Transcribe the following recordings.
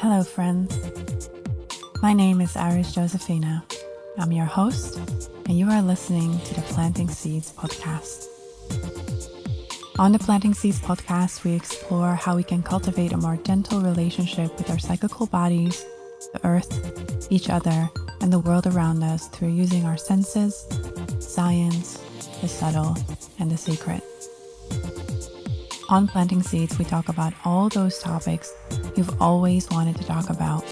Hello, friends. My name is Iris Josephina. I'm your host, and you are listening to the Planting Seeds podcast. On the Planting Seeds podcast, we explore how we can cultivate a more gentle relationship with our cyclical bodies, the earth, each other, and the world around us through using our senses, science, the subtle, and the sacred. On Planting Seeds, we talk about all those topics you've always wanted to talk about.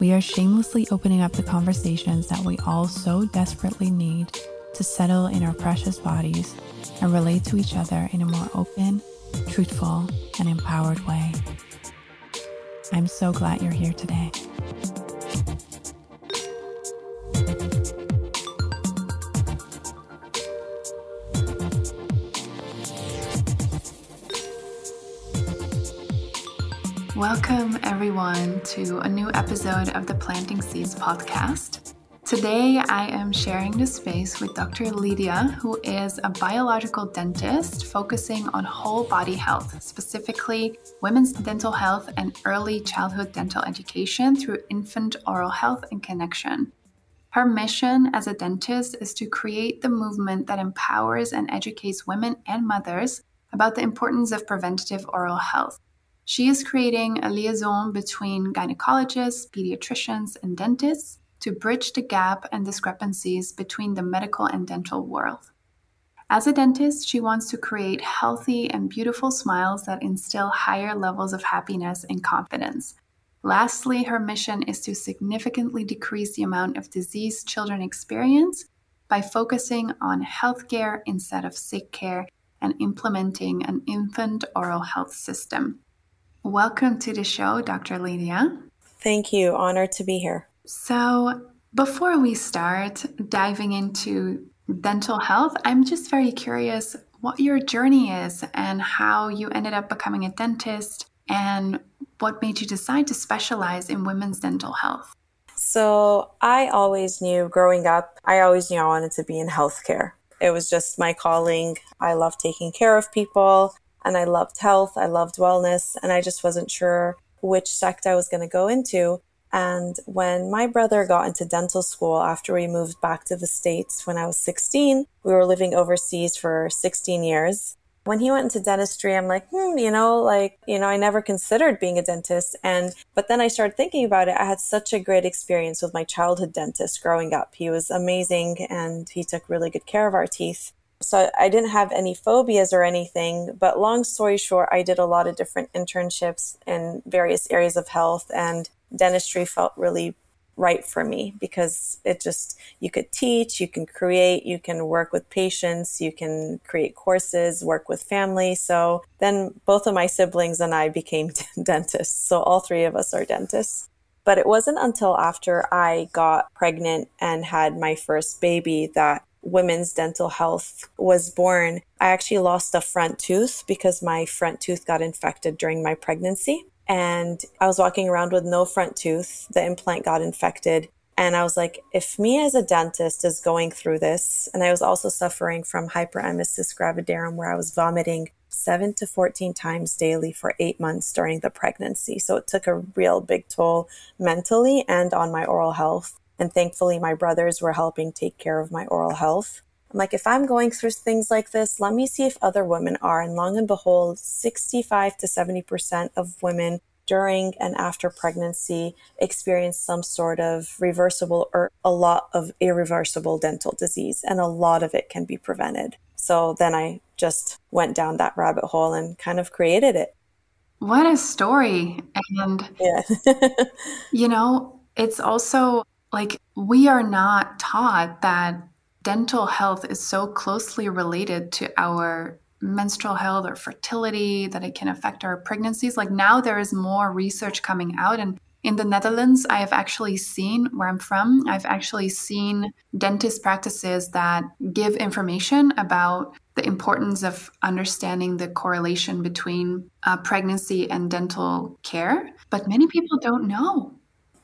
We are shamelessly opening up the conversations that we all so desperately need to settle in our precious bodies and relate to each other in a more open, truthful, and empowered way. I'm so glad you're here today. Everyone, to a new episode of the Planting Seeds podcast. Today, I am sharing the space with Dr. Leedia, who is a biological dentist focusing on whole body health, specifically women's dental health and early childhood dental education through infant oral health and connection. Her mission as a dentist is to create the movement that empowers and educates women and mothers about the importance of preventative oral health. She is creating a liaison between gynecologists, pediatricians, and dentists to bridge the gap and discrepancies between the medical and dental world. As a dentist, she wants to create healthy and beautiful smiles that instill higher levels of happiness and confidence. Lastly, her mission is to significantly decrease the amount of disease children experience by focusing on healthcare instead of sick care and implementing an infant oral health system. Welcome to the show, Dr. Leedia. Thank you. Honored to be here. So, before we start diving into dental health, I'm just very curious what your journey is and how you ended up becoming a dentist and what made you decide to specialize in women's dental health. So, I always knew growing up, I always knew I wanted to be in healthcare. It was just my calling. I love taking care of people and I loved health, I loved wellness, and I just wasn't sure which sect I was going to go into. And when my brother got into dental school after we moved back to the States when I was 16, we were living overseas for 16 years. When he went into dentistry, I'm like, hmm, you know, like, you know, I never considered being a dentist. And, but then I started thinking about it. I had such a great experience with my childhood dentist growing up. He was amazing and he took really good care of our teeth. So I didn't have any phobias or anything. But long story short, I did a lot of different internships in various areas of health, and dentistry felt really right for me because it just, you could teach, you can create, you can work with patients, you can create courses, work with family. So then both of my siblings and I became dentists. So all three of us are dentists. But it wasn't until after I got pregnant and had my first baby that women's dental health was born, I actually lost a front tooth because my front tooth got infected during my pregnancy. And I was walking around with no front tooth. The implant got infected. And I was like, if me as a dentist is going through this, and I was also suffering from hyperemesis gravidarum where I was vomiting seven to 14 times daily for eight months during the pregnancy. So it took a real big toll mentally and on my oral health. And thankfully, my brothers were helping take care of my oral health. I'm like, if I'm going through things like this, let me see if other women are. And long and behold, 65 to 70% of women during and after pregnancy experience some sort of reversible or a lot of irreversible dental disease. And a lot of it can be prevented. So then I just went down that rabbit hole and kind of created it. What a story. And, yeah. you know, it's also like, we are not taught that dental health is so closely related to our menstrual health or fertility that it can affect our pregnancies. Like, now there is more research coming out. And in the Netherlands, I have actually seen where I'm from, I've actually seen dentist practices that give information about the importance of understanding the correlation between uh, pregnancy and dental care. But many people don't know.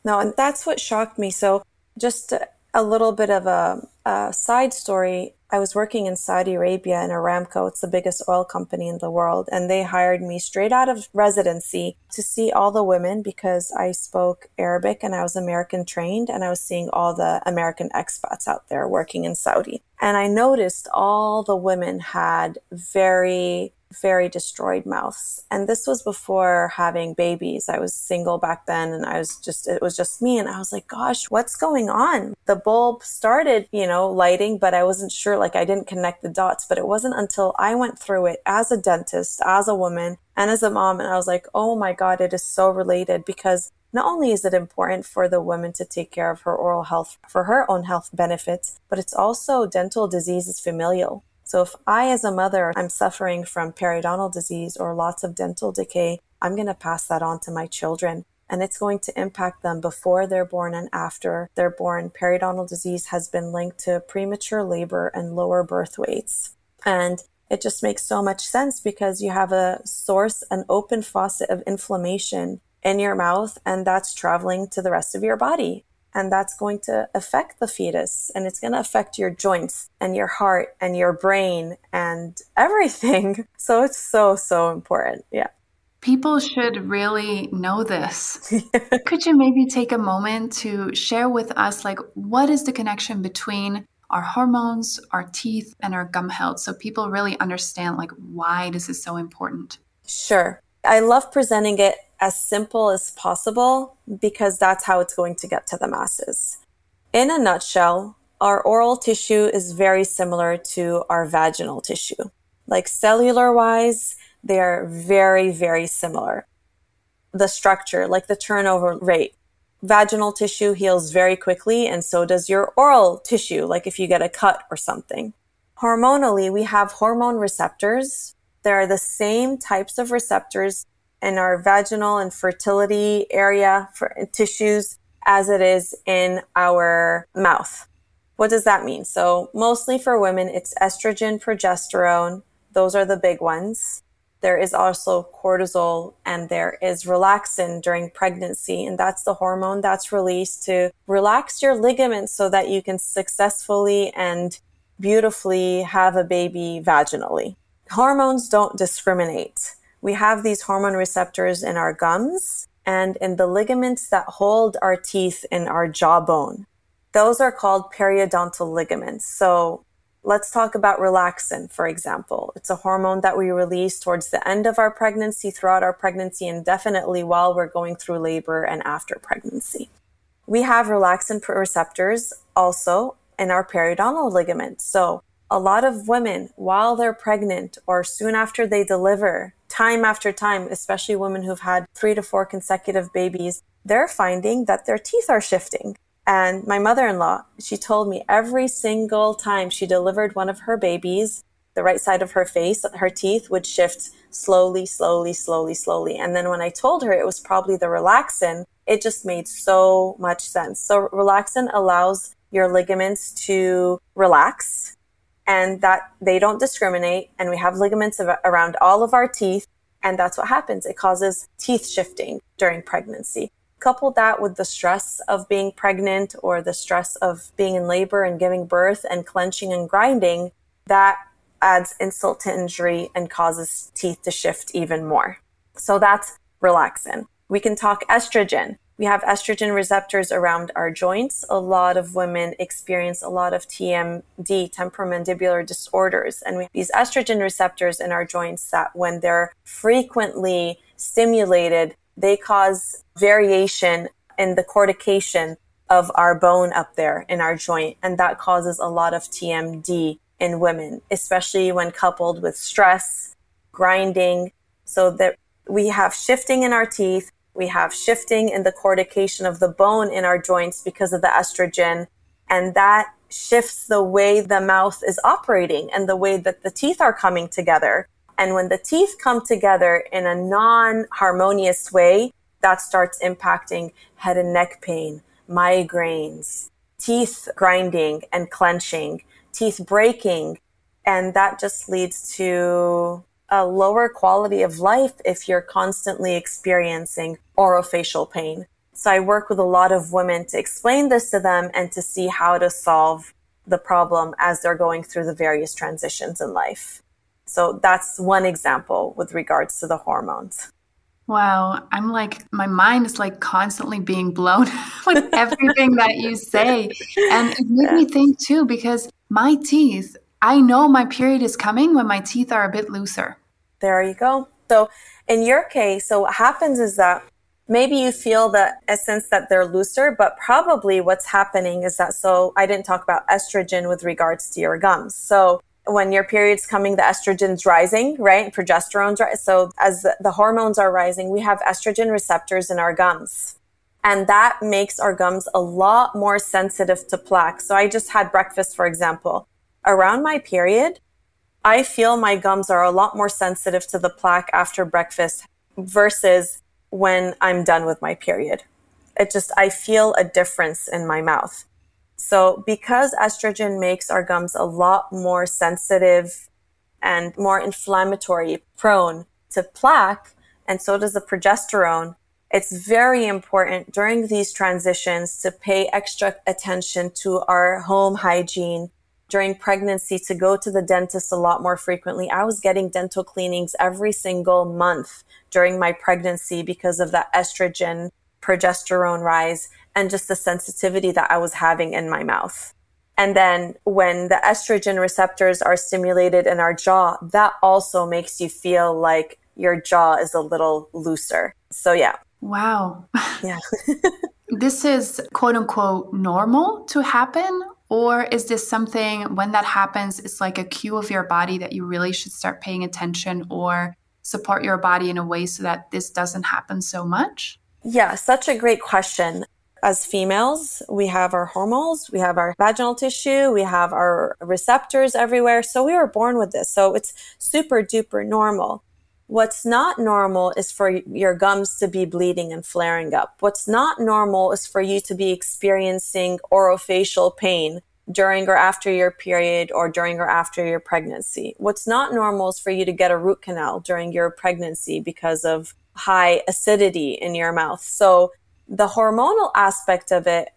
No, and that's what shocked me. So, just a little bit of a, a side story. I was working in Saudi Arabia in Aramco. It's the biggest oil company in the world. And they hired me straight out of residency to see all the women because I spoke Arabic and I was American trained and I was seeing all the American expats out there working in Saudi. And I noticed all the women had very very destroyed mouths. And this was before having babies. I was single back then and I was just, it was just me. And I was like, gosh, what's going on? The bulb started, you know, lighting, but I wasn't sure, like I didn't connect the dots. But it wasn't until I went through it as a dentist, as a woman, and as a mom. And I was like, oh my God, it is so related because not only is it important for the woman to take care of her oral health for her own health benefits, but it's also dental disease is familial. So if I, as a mother, I'm suffering from periodontal disease or lots of dental decay, I'm going to pass that on to my children. And it's going to impact them before they're born and after they're born. Periodontal disease has been linked to premature labor and lower birth weights. And it just makes so much sense because you have a source, an open faucet of inflammation in your mouth, and that's traveling to the rest of your body and that's going to affect the fetus and it's going to affect your joints and your heart and your brain and everything. So it's so, so important. Yeah. People should really know this. Could you maybe take a moment to share with us, like, what is the connection between our hormones, our teeth, and our gum health so people really understand, like, why this is so important? Sure. I love presenting it as simple as possible because that's how it's going to get to the masses. In a nutshell, our oral tissue is very similar to our vaginal tissue. Like cellular wise, they are very, very similar. The structure, like the turnover rate, vaginal tissue heals very quickly, and so does your oral tissue, like if you get a cut or something. Hormonally, we have hormone receptors. There are the same types of receptors in our vaginal and fertility area for tissues as it is in our mouth. What does that mean? So mostly for women, it's estrogen, progesterone. Those are the big ones. There is also cortisol and there is relaxin during pregnancy. And that's the hormone that's released to relax your ligaments so that you can successfully and beautifully have a baby vaginally. Hormones don't discriminate we have these hormone receptors in our gums and in the ligaments that hold our teeth in our jawbone. Those are called periodontal ligaments. So let's talk about relaxin, for example. It's a hormone that we release towards the end of our pregnancy, throughout our pregnancy, and definitely while we're going through labor and after pregnancy. We have relaxin receptors also in our periodontal ligaments. So a lot of women, while they're pregnant or soon after they deliver, time after time, especially women who've had three to four consecutive babies, they're finding that their teeth are shifting. And my mother in law, she told me every single time she delivered one of her babies, the right side of her face, her teeth would shift slowly, slowly, slowly, slowly. And then when I told her it was probably the relaxin, it just made so much sense. So relaxin allows your ligaments to relax and that they don't discriminate. And we have ligaments around all of our teeth. And that's what happens. It causes teeth shifting during pregnancy. Couple that with the stress of being pregnant or the stress of being in labor and giving birth and clenching and grinding, that adds insult to injury and causes teeth to shift even more. So that's relaxin. We can talk estrogen. We have estrogen receptors around our joints. A lot of women experience a lot of TMD, temporomandibular disorders. And we have these estrogen receptors in our joints that when they're frequently stimulated, they cause variation in the cortication of our bone up there in our joint. And that causes a lot of TMD in women, especially when coupled with stress, grinding. So that we have shifting in our teeth, we have shifting in the cortication of the bone in our joints because of the estrogen. And that shifts the way the mouth is operating and the way that the teeth are coming together. And when the teeth come together in a non harmonious way, that starts impacting head and neck pain, migraines, teeth grinding and clenching, teeth breaking. And that just leads to a lower quality of life if you're constantly experiencing orofacial pain. So I work with a lot of women to explain this to them and to see how to solve the problem as they're going through the various transitions in life. So that's one example with regards to the hormones. Wow, I'm like, my mind is like constantly being blown with everything that you say. And it made yeah. me think too, because my teeth, I know my period is coming when my teeth are a bit looser. There you go. So in your case, so what happens is that maybe you feel the essence that they're looser, but probably what's happening is that, so I didn't talk about estrogen with regards to your gums. So when your period's coming, the estrogen's rising, right? Progesterone's right. So as the, the hormones are rising, we have estrogen receptors in our gums. And that makes our gums a lot more sensitive to plaque. So I just had breakfast, for example. Around my period, I feel my gums are a lot more sensitive to the plaque after breakfast versus when I'm done with my period. It just, I feel a difference in my mouth. So because estrogen makes our gums a lot more sensitive and more inflammatory prone to plaque, and so does the progesterone, it's very important during these transitions to pay extra attention to our home hygiene during pregnancy to go to the dentist a lot more frequently. I was getting dental cleanings every single month during my pregnancy because of that estrogen progesterone rise and just the sensitivity that I was having in my mouth. And then when the estrogen receptors are stimulated in our jaw, that also makes you feel like your jaw is a little looser. So, yeah. Wow. Yeah. this is quote unquote normal to happen? Or is this something when that happens, it's like a cue of your body that you really should start paying attention or support your body in a way so that this doesn't happen so much? Yeah, such a great question. As females, we have our hormones, we have our vaginal tissue, we have our receptors everywhere. So we were born with this. So it's super duper normal. What's not normal is for your gums to be bleeding and flaring up. What's not normal is for you to be experiencing orofacial pain during or after your period or during or after your pregnancy. What's not normal is for you to get a root canal during your pregnancy because of high acidity in your mouth. So the hormonal aspect of it,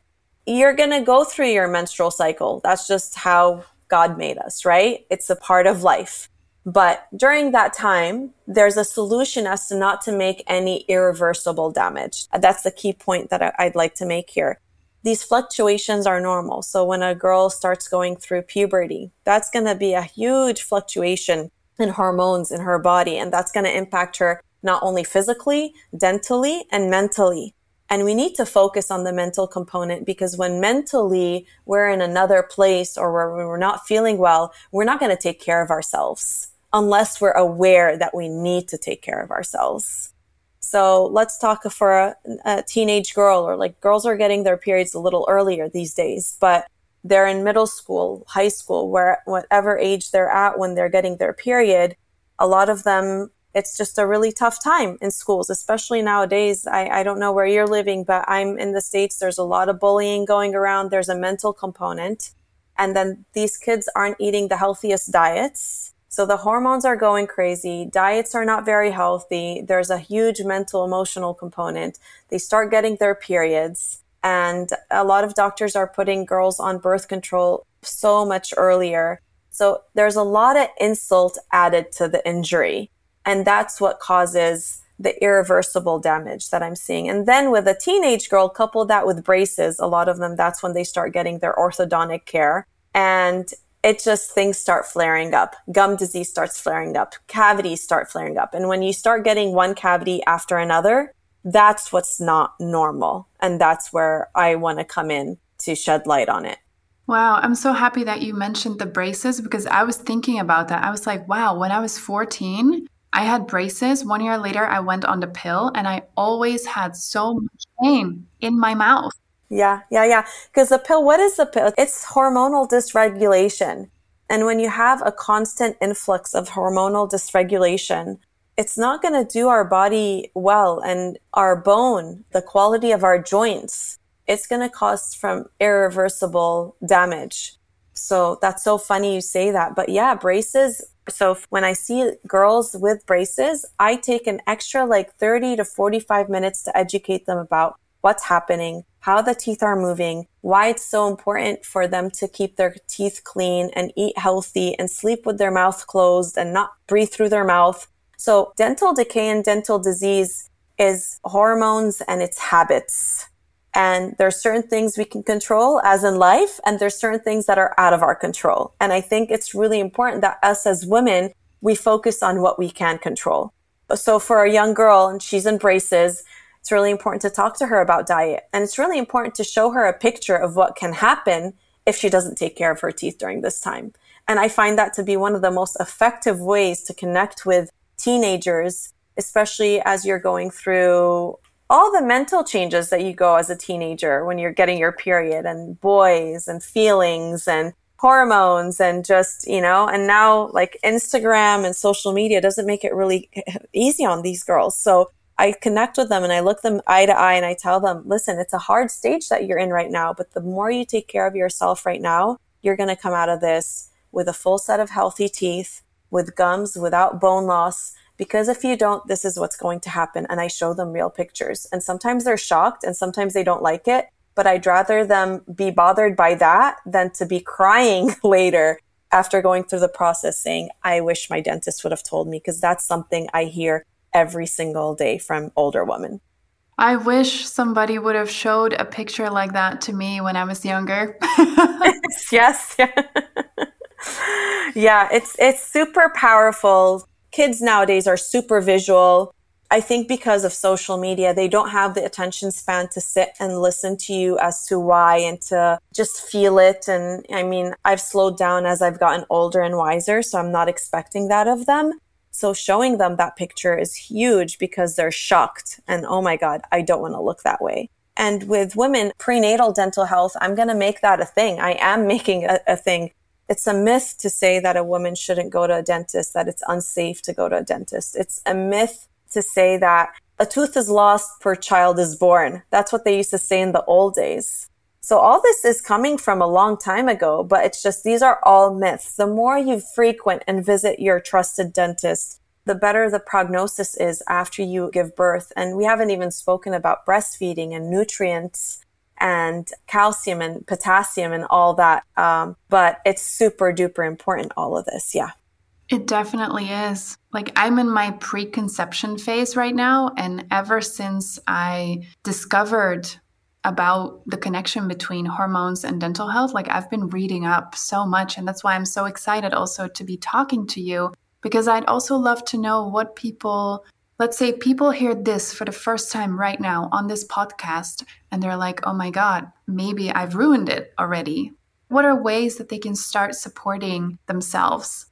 you're going to go through your menstrual cycle. That's just how God made us, right? It's a part of life. But during that time, there's a solution as to not to make any irreversible damage. That's the key point that I'd like to make here. These fluctuations are normal. So when a girl starts going through puberty, that's going to be a huge fluctuation in hormones in her body. And that's going to impact her not only physically, dentally, and mentally. And we need to focus on the mental component because when mentally we're in another place or where we're not feeling well, we're not going to take care of ourselves unless we're aware that we need to take care of ourselves. So let's talk for a, a teenage girl or like girls are getting their periods a little earlier these days, but they're in middle school, high school, where whatever age they're at when they're getting their period, a lot of them it's just a really tough time in schools, especially nowadays. I, I don't know where you're living, but I'm in the States. There's a lot of bullying going around. There's a mental component. And then these kids aren't eating the healthiest diets. So the hormones are going crazy. Diets are not very healthy. There's a huge mental emotional component. They start getting their periods. And a lot of doctors are putting girls on birth control so much earlier. So there's a lot of insult added to the injury. And that's what causes the irreversible damage that I'm seeing. And then with a teenage girl, couple that with braces, a lot of them, that's when they start getting their orthodontic care. And it just things start flaring up. Gum disease starts flaring up. Cavities start flaring up. And when you start getting one cavity after another, that's what's not normal. And that's where I want to come in to shed light on it. Wow, I'm so happy that you mentioned the braces because I was thinking about that. I was like, wow, when I was 14, I had braces. One year later, I went on the pill and I always had so much pain in my mouth. Yeah, yeah, yeah. Because the pill, what is the pill? It's hormonal dysregulation. And when you have a constant influx of hormonal dysregulation, it's not going to do our body well and our bone, the quality of our joints. It's going to cause from irreversible damage. So that's so funny you say that. But yeah, braces so when I see girls with braces, I take an extra like 30 to 45 minutes to educate them about what's happening, how the teeth are moving, why it's so important for them to keep their teeth clean and eat healthy and sleep with their mouth closed and not breathe through their mouth. So dental decay and dental disease is hormones and its habits. And there's certain things we can control as in life, and there's certain things that are out of our control. And I think it's really important that us as women, we focus on what we can control. So for a young girl and she's in braces, it's really important to talk to her about diet. And it's really important to show her a picture of what can happen if she doesn't take care of her teeth during this time. And I find that to be one of the most effective ways to connect with teenagers, especially as you're going through all the mental changes that you go as a teenager when you're getting your period and boys and feelings and hormones and just, you know, and now like Instagram and social media doesn't make it really easy on these girls. So I connect with them and I look them eye to eye and I tell them, listen, it's a hard stage that you're in right now, but the more you take care of yourself right now, you're going to come out of this with a full set of healthy teeth, with gums, without bone loss, because if you don't, this is what's going to happen. And I show them real pictures. And sometimes they're shocked and sometimes they don't like it. But I'd rather them be bothered by that than to be crying later after going through the process saying, I wish my dentist would have told me, because that's something I hear every single day from older women. I wish somebody would have showed a picture like that to me when I was younger. yes. yeah, it's it's super powerful kids nowadays are super visual. I think because of social media, they don't have the attention span to sit and listen to you as to why and to just feel it. And I mean, I've slowed down as I've gotten older and wiser, so I'm not expecting that of them. So showing them that picture is huge because they're shocked and, oh my God, I don't want to look that way. And with women, prenatal dental health, I'm going to make that a thing. I am making a, a thing it's a myth to say that a woman shouldn't go to a dentist, that it's unsafe to go to a dentist. It's a myth to say that a tooth is lost per child is born. That's what they used to say in the old days. So all this is coming from a long time ago, but it's just these are all myths. The more you frequent and visit your trusted dentist, the better the prognosis is after you give birth. And we haven't even spoken about breastfeeding and nutrients and calcium and potassium and all that. Um, but it's super duper important, all of this. Yeah. It definitely is. Like, I'm in my preconception phase right now. And ever since I discovered about the connection between hormones and dental health, like, I've been reading up so much. And that's why I'm so excited also to be talking to you because I'd also love to know what people Let's say people hear this for the first time right now on this podcast and they're like, oh my God, maybe I've ruined it already. What are ways that they can start supporting themselves?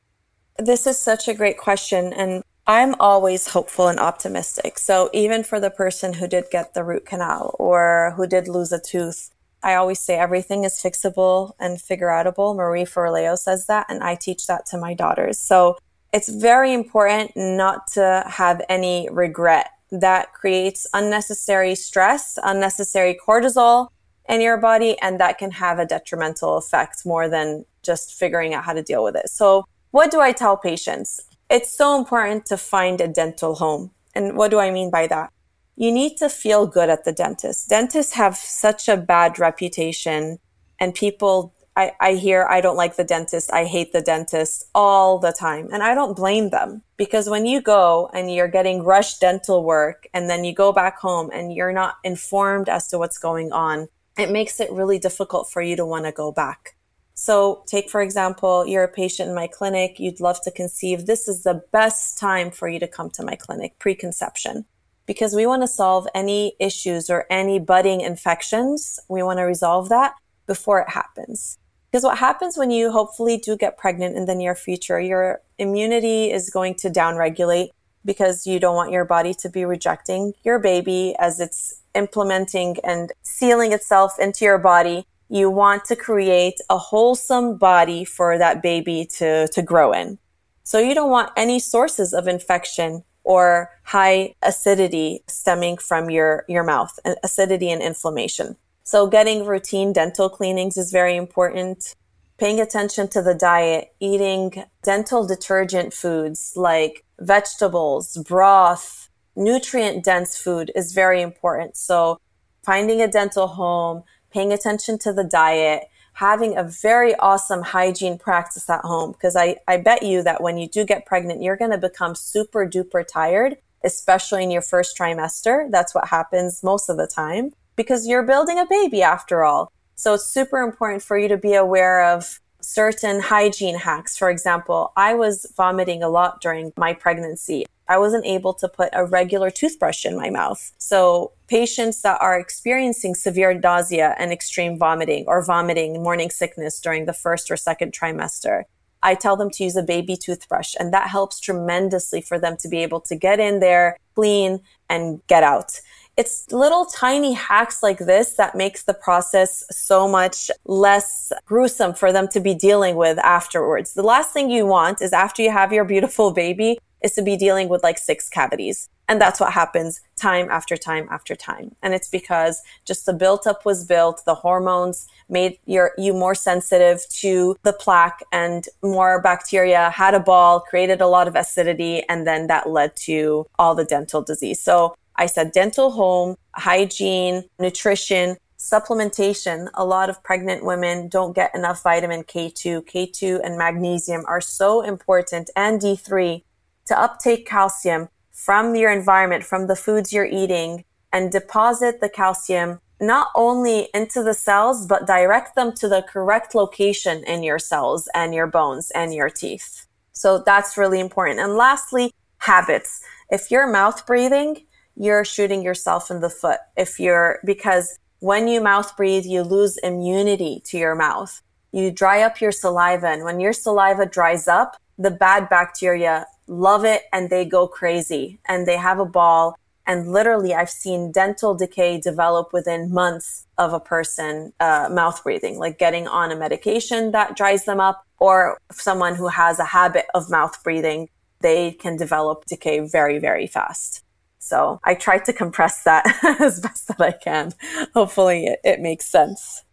This is such a great question. And I'm always hopeful and optimistic. So even for the person who did get the root canal or who did lose a tooth, I always say everything is fixable and figure outable. Marie Forleo says that, and I teach that to my daughters. So it's very important not to have any regret. That creates unnecessary stress, unnecessary cortisol in your body, and that can have a detrimental effect more than just figuring out how to deal with it. So, what do I tell patients? It's so important to find a dental home. And what do I mean by that? You need to feel good at the dentist. Dentists have such a bad reputation, and people I, I hear I don't like the dentist. I hate the dentist all the time. And I don't blame them because when you go and you're getting rushed dental work and then you go back home and you're not informed as to what's going on, it makes it really difficult for you to want to go back. So take, for example, you're a patient in my clinic. You'd love to conceive. This is the best time for you to come to my clinic, preconception, because we want to solve any issues or any budding infections. We want to resolve that before it happens. Because what happens when you hopefully do get pregnant in the near future, your immunity is going to downregulate because you don't want your body to be rejecting your baby as it's implementing and sealing itself into your body. You want to create a wholesome body for that baby to, to grow in. So you don't want any sources of infection or high acidity stemming from your, your mouth, acidity and inflammation. So getting routine dental cleanings is very important. Paying attention to the diet, eating dental detergent foods like vegetables, broth, nutrient dense food is very important. So finding a dental home, paying attention to the diet, having a very awesome hygiene practice at home. Because I, I bet you that when you do get pregnant, you're going to become super duper tired, especially in your first trimester. That's what happens most of the time because you're building a baby after all. So it's super important for you to be aware of certain hygiene hacks. For example, I was vomiting a lot during my pregnancy. I wasn't able to put a regular toothbrush in my mouth. So patients that are experiencing severe nausea and extreme vomiting or vomiting morning sickness during the first or second trimester, I tell them to use a baby toothbrush and that helps tremendously for them to be able to get in there, clean and get out it's little tiny hacks like this that makes the process so much less gruesome for them to be dealing with afterwards. The last thing you want is after you have your beautiful baby is to be dealing with like six cavities. And that's what happens time after time after time. And it's because just the built up was built, the hormones made your, you more sensitive to the plaque and more bacteria had a ball, created a lot of acidity, and then that led to all the dental disease. So I said dental home, hygiene, nutrition, supplementation. A lot of pregnant women don't get enough vitamin K2. K2 and magnesium are so important and D3 to uptake calcium from your environment, from the foods you're eating and deposit the calcium not only into the cells, but direct them to the correct location in your cells and your bones and your teeth. So that's really important. And lastly, habits. If you're mouth breathing, you're shooting yourself in the foot. If you're, because when you mouth breathe, you lose immunity to your mouth. You dry up your saliva. And when your saliva dries up, the bad bacteria love it and they go crazy and they have a ball. And literally, I've seen dental decay develop within months of a person uh, mouth breathing, like getting on a medication that dries them up, or someone who has a habit of mouth breathing, they can develop decay very, very fast. So I tried to compress that as best that I can. Hopefully it, it makes sense.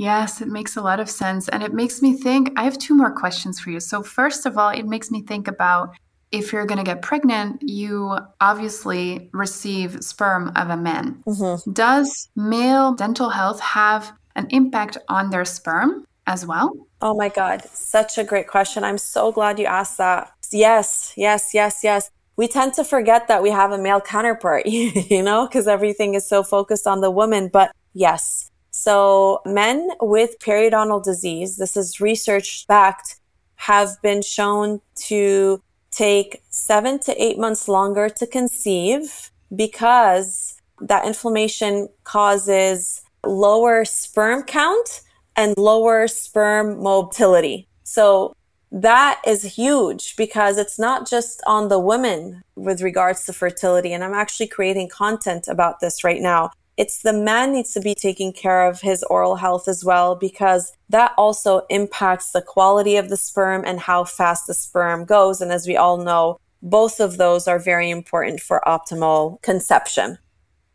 Yes, it makes a lot of sense. And it makes me think I have two more questions for you. So, first of all, it makes me think about if you're going to get pregnant, you obviously receive sperm of a man. Mm-hmm. Does male dental health have an impact on their sperm as well? Oh my God, such a great question. I'm so glad you asked that. Yes, yes, yes, yes we tend to forget that we have a male counterpart, you know, because everything is so focused on the woman. But yes. So men with periodontal disease, this is research backed, have been shown to take seven to eight months longer to conceive because that inflammation causes lower sperm count and lower sperm motility. So that is huge because it's not just on the women with regards to fertility. And I'm actually creating content about this right now. It's the man needs to be taking care of his oral health as well because that also impacts the quality of the sperm and how fast the sperm goes. And as we all know, both of those are very important for optimal conception.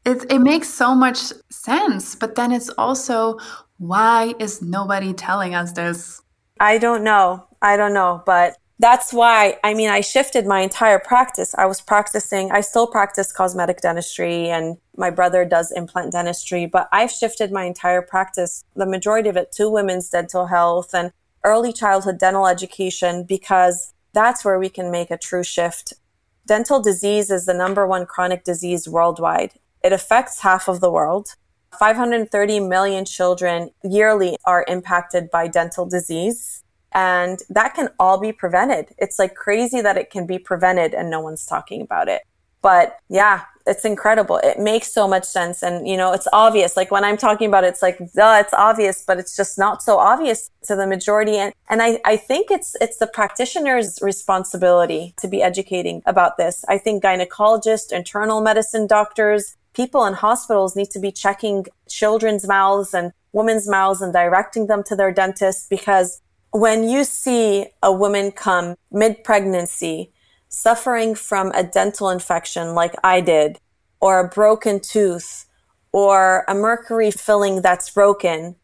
It, it makes so much sense, but then it's also why is nobody telling us this? I don't know. I don't know, but that's why I mean I shifted my entire practice. I was practicing I still practice cosmetic dentistry and my brother does implant dentistry, but I've shifted my entire practice, the majority of it to women's dental health and early childhood dental education because that's where we can make a true shift. Dental disease is the number one chronic disease worldwide. It affects half of the world. 530 million children yearly are impacted by dental disease. And that can all be prevented. It's like crazy that it can be prevented and no one's talking about it. But yeah, it's incredible. It makes so much sense. And, you know, it's obvious. Like when I'm talking about it, it's like, duh, it's obvious, but it's just not so obvious to the majority. And, and I, I think it's, it's the practitioner's responsibility to be educating about this. I think gynecologists, internal medicine doctors, people in hospitals need to be checking children's mouths and women's mouths and directing them to their dentist because when you see a woman come mid pregnancy suffering from a dental infection like I did, or a broken tooth, or a mercury filling that's broken,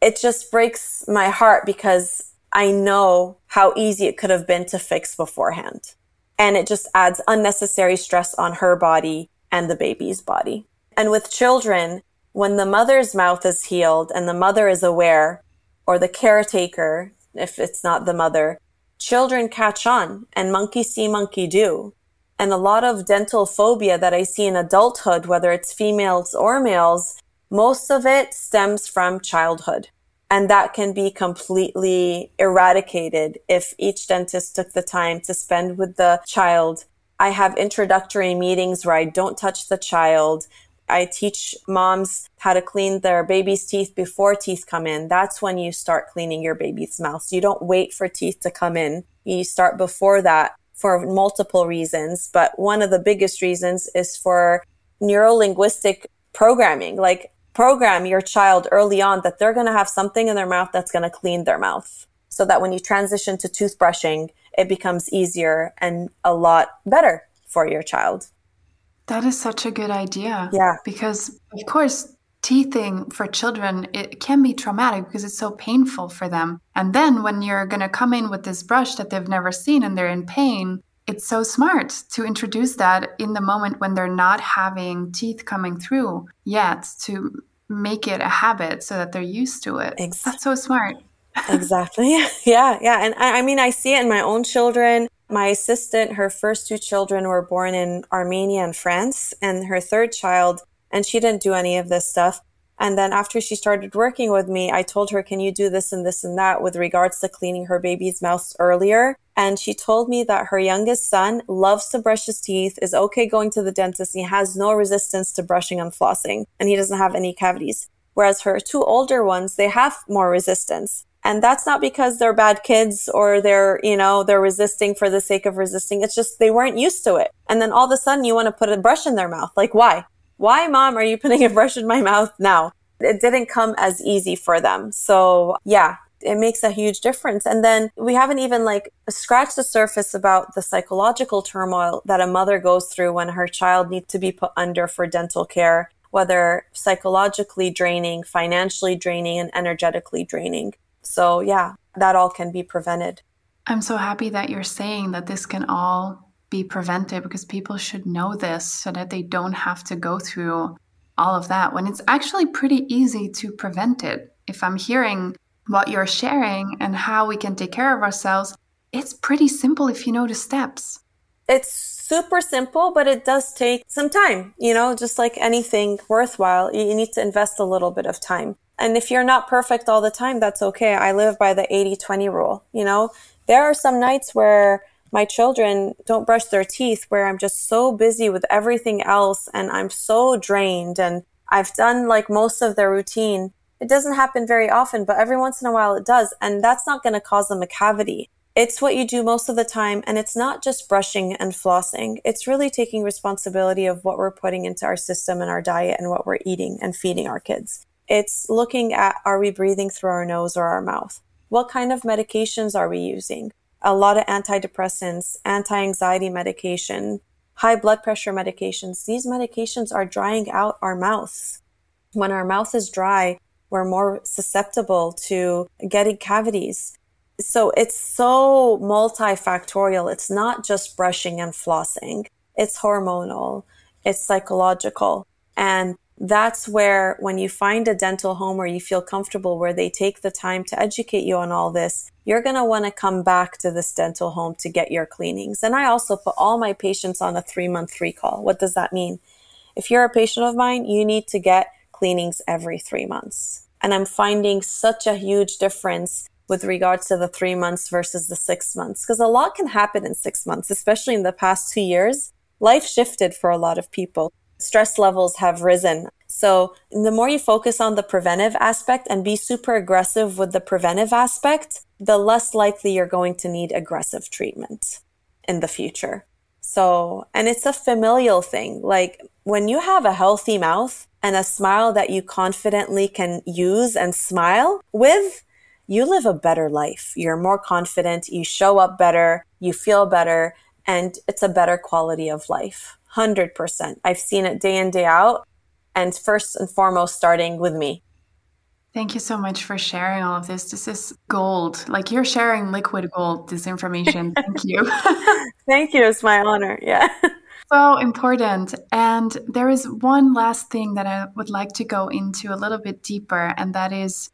it just breaks my heart because I know how easy it could have been to fix beforehand. And it just adds unnecessary stress on her body and the baby's body. And with children, when the mother's mouth is healed and the mother is aware, or the caretaker, if it's not the mother, children catch on and monkey see, monkey do. And a lot of dental phobia that I see in adulthood, whether it's females or males, most of it stems from childhood. And that can be completely eradicated if each dentist took the time to spend with the child. I have introductory meetings where I don't touch the child. I teach moms how to clean their baby's teeth before teeth come in. That's when you start cleaning your baby's mouth. So you don't wait for teeth to come in. You start before that for multiple reasons. But one of the biggest reasons is for neurolinguistic programming. Like program your child early on that they're going to have something in their mouth that's going to clean their mouth so that when you transition to toothbrushing, it becomes easier and a lot better for your child. That is such a good idea. Yeah. Because, of course, teething for children, it can be traumatic because it's so painful for them. And then when you're going to come in with this brush that they've never seen and they're in pain, it's so smart to introduce that in the moment when they're not having teeth coming through yet to make it a habit so that they're used to it. Exactly. That's so smart. exactly. Yeah. Yeah. And I, I mean, I see it in my own children. My assistant, her first two children were born in Armenia and France, and her third child, and she didn't do any of this stuff. And then after she started working with me, I told her, can you do this and this and that with regards to cleaning her baby's mouth earlier? And she told me that her youngest son loves to brush his teeth, is okay going to the dentist, and he has no resistance to brushing and flossing, and he doesn't have any cavities. Whereas her two older ones, they have more resistance. And that's not because they're bad kids or they're, you know, they're resisting for the sake of resisting. It's just they weren't used to it. And then all of a sudden you want to put a brush in their mouth. Like, why? Why, mom, are you putting a brush in my mouth now? It didn't come as easy for them. So yeah, it makes a huge difference. And then we haven't even like scratched the surface about the psychological turmoil that a mother goes through when her child needs to be put under for dental care, whether psychologically draining, financially draining, and energetically draining. So, yeah, that all can be prevented. I'm so happy that you're saying that this can all be prevented because people should know this so that they don't have to go through all of that when it's actually pretty easy to prevent it. If I'm hearing what you're sharing and how we can take care of ourselves, it's pretty simple if you know the steps. It's super simple, but it does take some time. You know, just like anything worthwhile, you need to invest a little bit of time. And if you're not perfect all the time, that's okay. I live by the 80 20 rule. You know, there are some nights where my children don't brush their teeth, where I'm just so busy with everything else and I'm so drained and I've done like most of their routine. It doesn't happen very often, but every once in a while it does. And that's not going to cause them a cavity. It's what you do most of the time. And it's not just brushing and flossing. It's really taking responsibility of what we're putting into our system and our diet and what we're eating and feeding our kids. It's looking at are we breathing through our nose or our mouth? What kind of medications are we using? A lot of antidepressants, anti anxiety medication, high blood pressure medications. These medications are drying out our mouths. When our mouth is dry, we're more susceptible to getting cavities. So it's so multifactorial. It's not just brushing and flossing. It's hormonal. It's psychological. And that's where when you find a dental home where you feel comfortable, where they take the time to educate you on all this, you're going to want to come back to this dental home to get your cleanings. And I also put all my patients on a three month recall. What does that mean? If you're a patient of mine, you need to get cleanings every three months. And I'm finding such a huge difference with regards to the three months versus the six months, because a lot can happen in six months, especially in the past two years. Life shifted for a lot of people. Stress levels have risen. So the more you focus on the preventive aspect and be super aggressive with the preventive aspect, the less likely you're going to need aggressive treatment in the future. So, and it's a familial thing. Like when you have a healthy mouth, and a smile that you confidently can use and smile with, you live a better life. You're more confident, you show up better, you feel better, and it's a better quality of life. 100%. I've seen it day in, day out. And first and foremost, starting with me. Thank you so much for sharing all of this. This is gold. Like you're sharing liquid gold, this information. Thank you. Thank you. It's my honor. Yeah. so important. And there is one last thing that I would like to go into a little bit deeper, and that is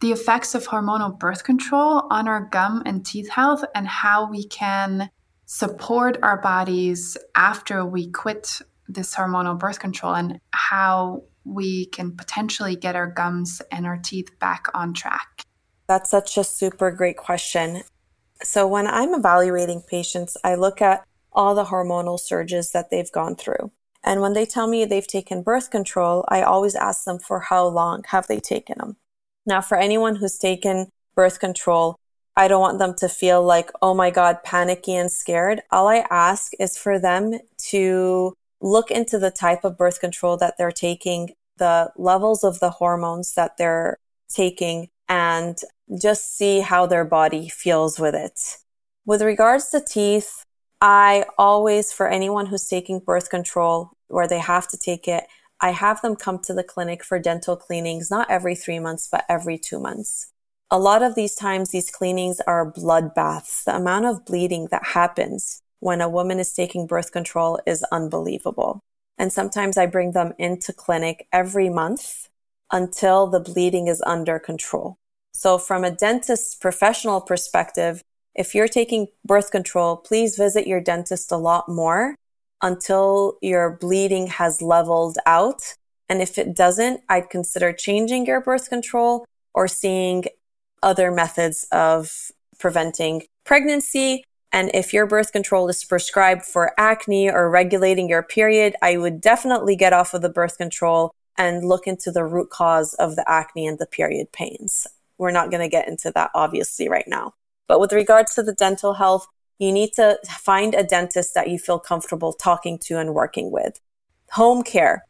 the effects of hormonal birth control on our gum and teeth health and how we can support our bodies after we quit this hormonal birth control and how we can potentially get our gums and our teeth back on track. That's such a super great question. So, when I'm evaluating patients, I look at all the hormonal surges that they've gone through. And when they tell me they've taken birth control, I always ask them for how long have they taken them. Now, for anyone who's taken birth control, I don't want them to feel like, oh my God, panicky and scared. All I ask is for them to look into the type of birth control that they're taking, the levels of the hormones that they're taking, and just see how their body feels with it. With regards to teeth, I always, for anyone who's taking birth control where they have to take it, I have them come to the clinic for dental cleanings, not every three months, but every two months. A lot of these times, these cleanings are blood baths. The amount of bleeding that happens when a woman is taking birth control is unbelievable. And sometimes I bring them into clinic every month until the bleeding is under control. So from a dentist professional perspective, if you're taking birth control, please visit your dentist a lot more until your bleeding has leveled out. And if it doesn't, I'd consider changing your birth control or seeing other methods of preventing pregnancy. And if your birth control is prescribed for acne or regulating your period, I would definitely get off of the birth control and look into the root cause of the acne and the period pains. We're not going to get into that obviously right now. But with regards to the dental health, you need to find a dentist that you feel comfortable talking to and working with. Home care.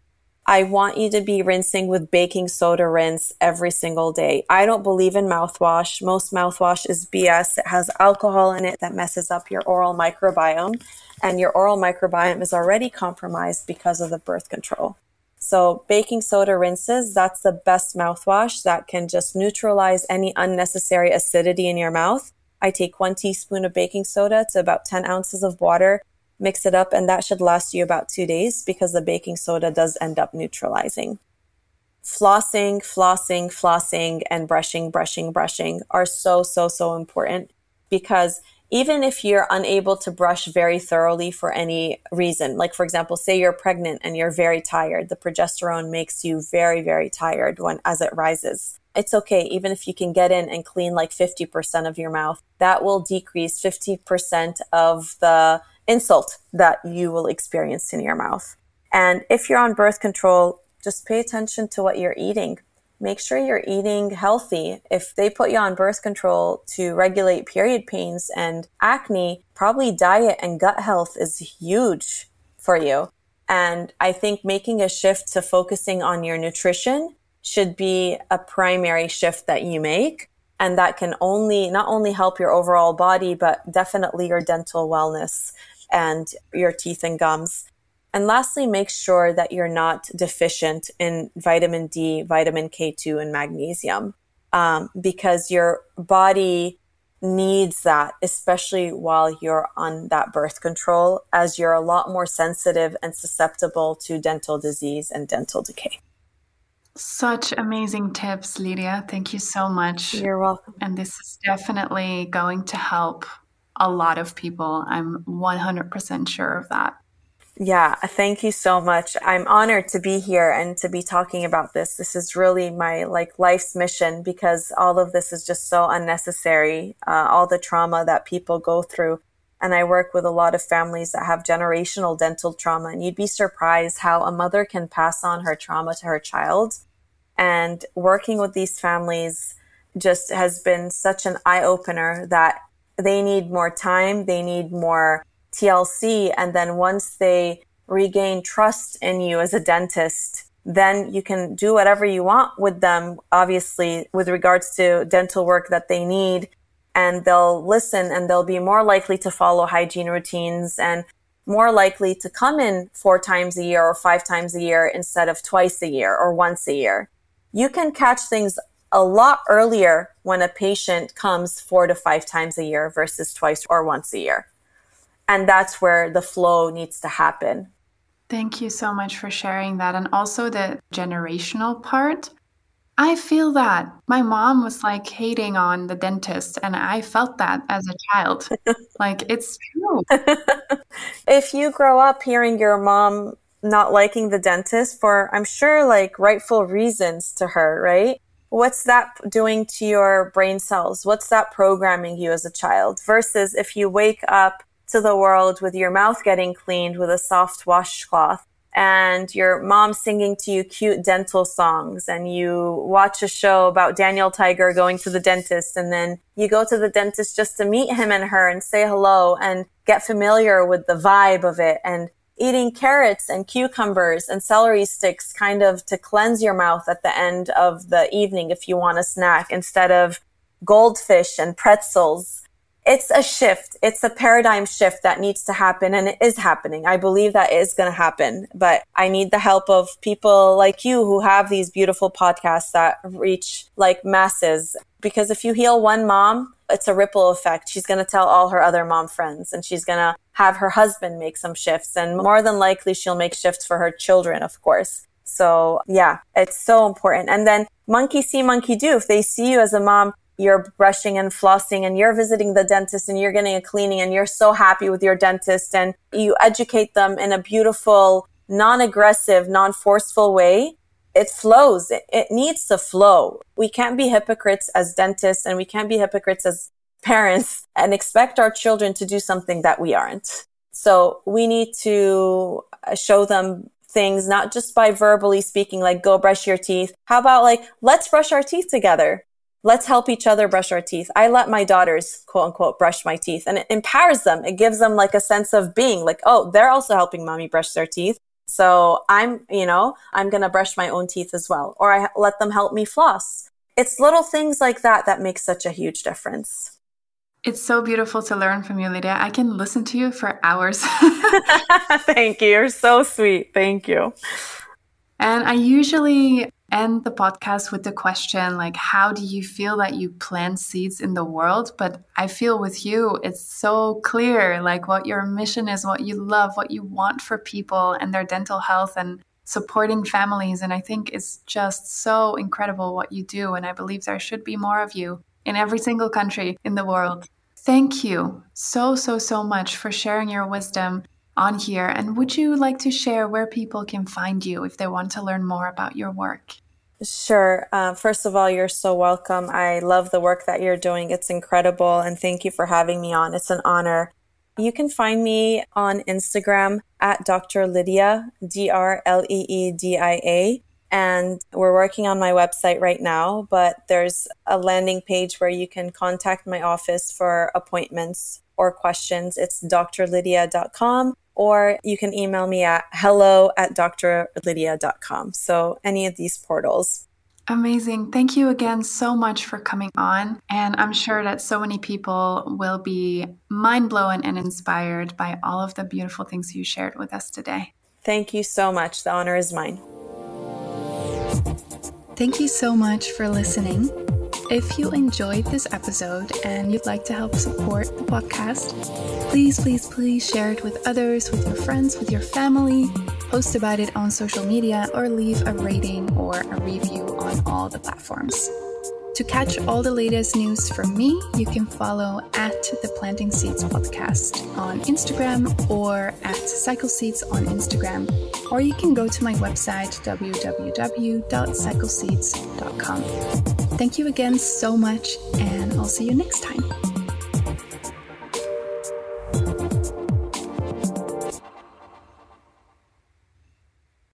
I want you to be rinsing with baking soda rinse every single day. I don't believe in mouthwash. Most mouthwash is BS. It has alcohol in it that messes up your oral microbiome, and your oral microbiome is already compromised because of the birth control. So, baking soda rinses, that's the best mouthwash that can just neutralize any unnecessary acidity in your mouth I take one teaspoon of baking soda to about 10 ounces of water, mix it up, and that should last you about two days because the baking soda does end up neutralizing. Flossing, flossing, flossing, and brushing, brushing, brushing are so, so, so important because even if you're unable to brush very thoroughly for any reason, like for example, say you're pregnant and you're very tired, the progesterone makes you very, very tired when as it rises it's okay. Even if you can get in and clean like 50% of your mouth, that will decrease 50% of the insult that you will experience in your mouth. And if you're on birth control, just pay attention to what you're eating. Make sure you're eating healthy. If they put you on birth control to regulate period pains and acne, probably diet and gut health is huge for you. And I think making a shift to focusing on your nutrition should be a primary shift that you make. And that can only, not only help your overall body, but definitely your dental wellness and your teeth and gums. And lastly, make sure that you're not deficient in vitamin D, vitamin K2, and magnesium, um, because your body needs that, especially while you're on that birth control, as you're a lot more sensitive and susceptible to dental disease and dental decay. Such amazing tips, Leedia. Thank you so much. You're welcome. And this is definitely going to help a lot of people. I'm 100% sure of that. Yeah, thank you so much. I'm honored to be here and to be talking about this. This is really my like life's mission because all of this is just so unnecessary. Uh, all the trauma that people go through. And I work with a lot of families that have generational dental trauma. And you'd be surprised how a mother can pass on her trauma to her child and working with these families just has been such an eye opener that they need more time, they need more TLC. And then once they regain trust in you as a dentist, then you can do whatever you want with them, obviously, with regards to dental work that they need. And they'll listen and they'll be more likely to follow hygiene routines and more likely to come in four times a year or five times a year instead of twice a year or once a year you can catch things a lot earlier when a patient comes four to five times a year versus twice or once a year. And that's where the flow needs to happen. Thank you so much for sharing that. And also the generational part. I feel that. My mom was like hating on the dentist, and I felt that as a child. like, it's true. if you grow up hearing your mom not liking the dentist for, I'm sure, like rightful reasons to her, right? What's that doing to your brain cells? What's that programming you as a child? Versus if you wake up to the world with your mouth getting cleaned with a soft washcloth and your mom singing to you cute dental songs and you watch a show about Daniel Tiger going to the dentist and then you go to the dentist just to meet him and her and say hello and get familiar with the vibe of it and eating carrots and cucumbers and celery sticks kind of to cleanse your mouth at the end of the evening if you want a snack instead of goldfish and pretzels it's a shift. It's a paradigm shift that needs to happen and it is happening. I believe that is going to happen, but I need the help of people like you who have these beautiful podcasts that reach like masses. Because if you heal one mom, it's a ripple effect. She's going to tell all her other mom friends and she's going to have her husband make some shifts and more than likely she'll make shifts for her children, of course. So yeah, it's so important. And then monkey see, monkey do. If they see you as a mom you're brushing and flossing and you're visiting the dentist and you're getting a cleaning and you're so happy with your dentist and you educate them in a beautiful, non-aggressive, non-forceful way, it flows. It, it needs to flow. We can't be hypocrites as dentists and we can't be hypocrites as parents and expect our children to do something that we aren't. So we need to uh, show them things, not just by verbally speaking, like go brush your teeth. How about like, let's brush our teeth together let's help each other brush our teeth. I let my daughters, quote unquote, brush my teeth and it empowers them. It gives them like a sense of being like, oh, they're also helping mommy brush their teeth. So I'm, you know, I'm going to brush my own teeth as well. Or I let them help me floss. It's little things like that that make such a huge difference. It's so beautiful to learn from you, Leedia. I can listen to you for hours. Thank you. You're so sweet. Thank you. And I usually end the podcast with the question like how do you feel that you plant seeds in the world? But i feel with you it's so clear like what your mission is what you love what you want for people and their dental health and supporting families. And i think it's just so incredible what you do. And i believe there should be more of you in every single country in the world. Thank you so so so much for sharing your wisdom on here. And would you like to share where people can find you if they want to learn more about your work? Sure. Uh, first of all, you're so welcome. I love the work that you're doing. It's incredible. And thank you for having me on. It's an honor. You can find me on Instagram at Dr. Leedia, D R L E E D I A. And we're working on my website right now, but there's a landing page where you can contact my office for appointments or questions. It's drleedia.com or you can email me at hello at drleedia.com. So any of these portals. Amazing. Thank you again so much for coming on. And I'm sure that so many people will be mind blown and inspired by all of the beautiful things you shared with us today. Thank you so much. The honor is mine. Thank you so much for listening. If you enjoyed this episode and you'd like to help support the podcast, please, please, please share it with others, with your friends, with your family, post about it on social media, or leave a rating or a review on all the platforms. To catch all the latest news from me, you can follow at the Planting Seeds podcast on Instagram or at Cycle Seeds on Instagram, or you can go to my website www.cycleseeds.com. Thank you again so much, and I'll see you next time.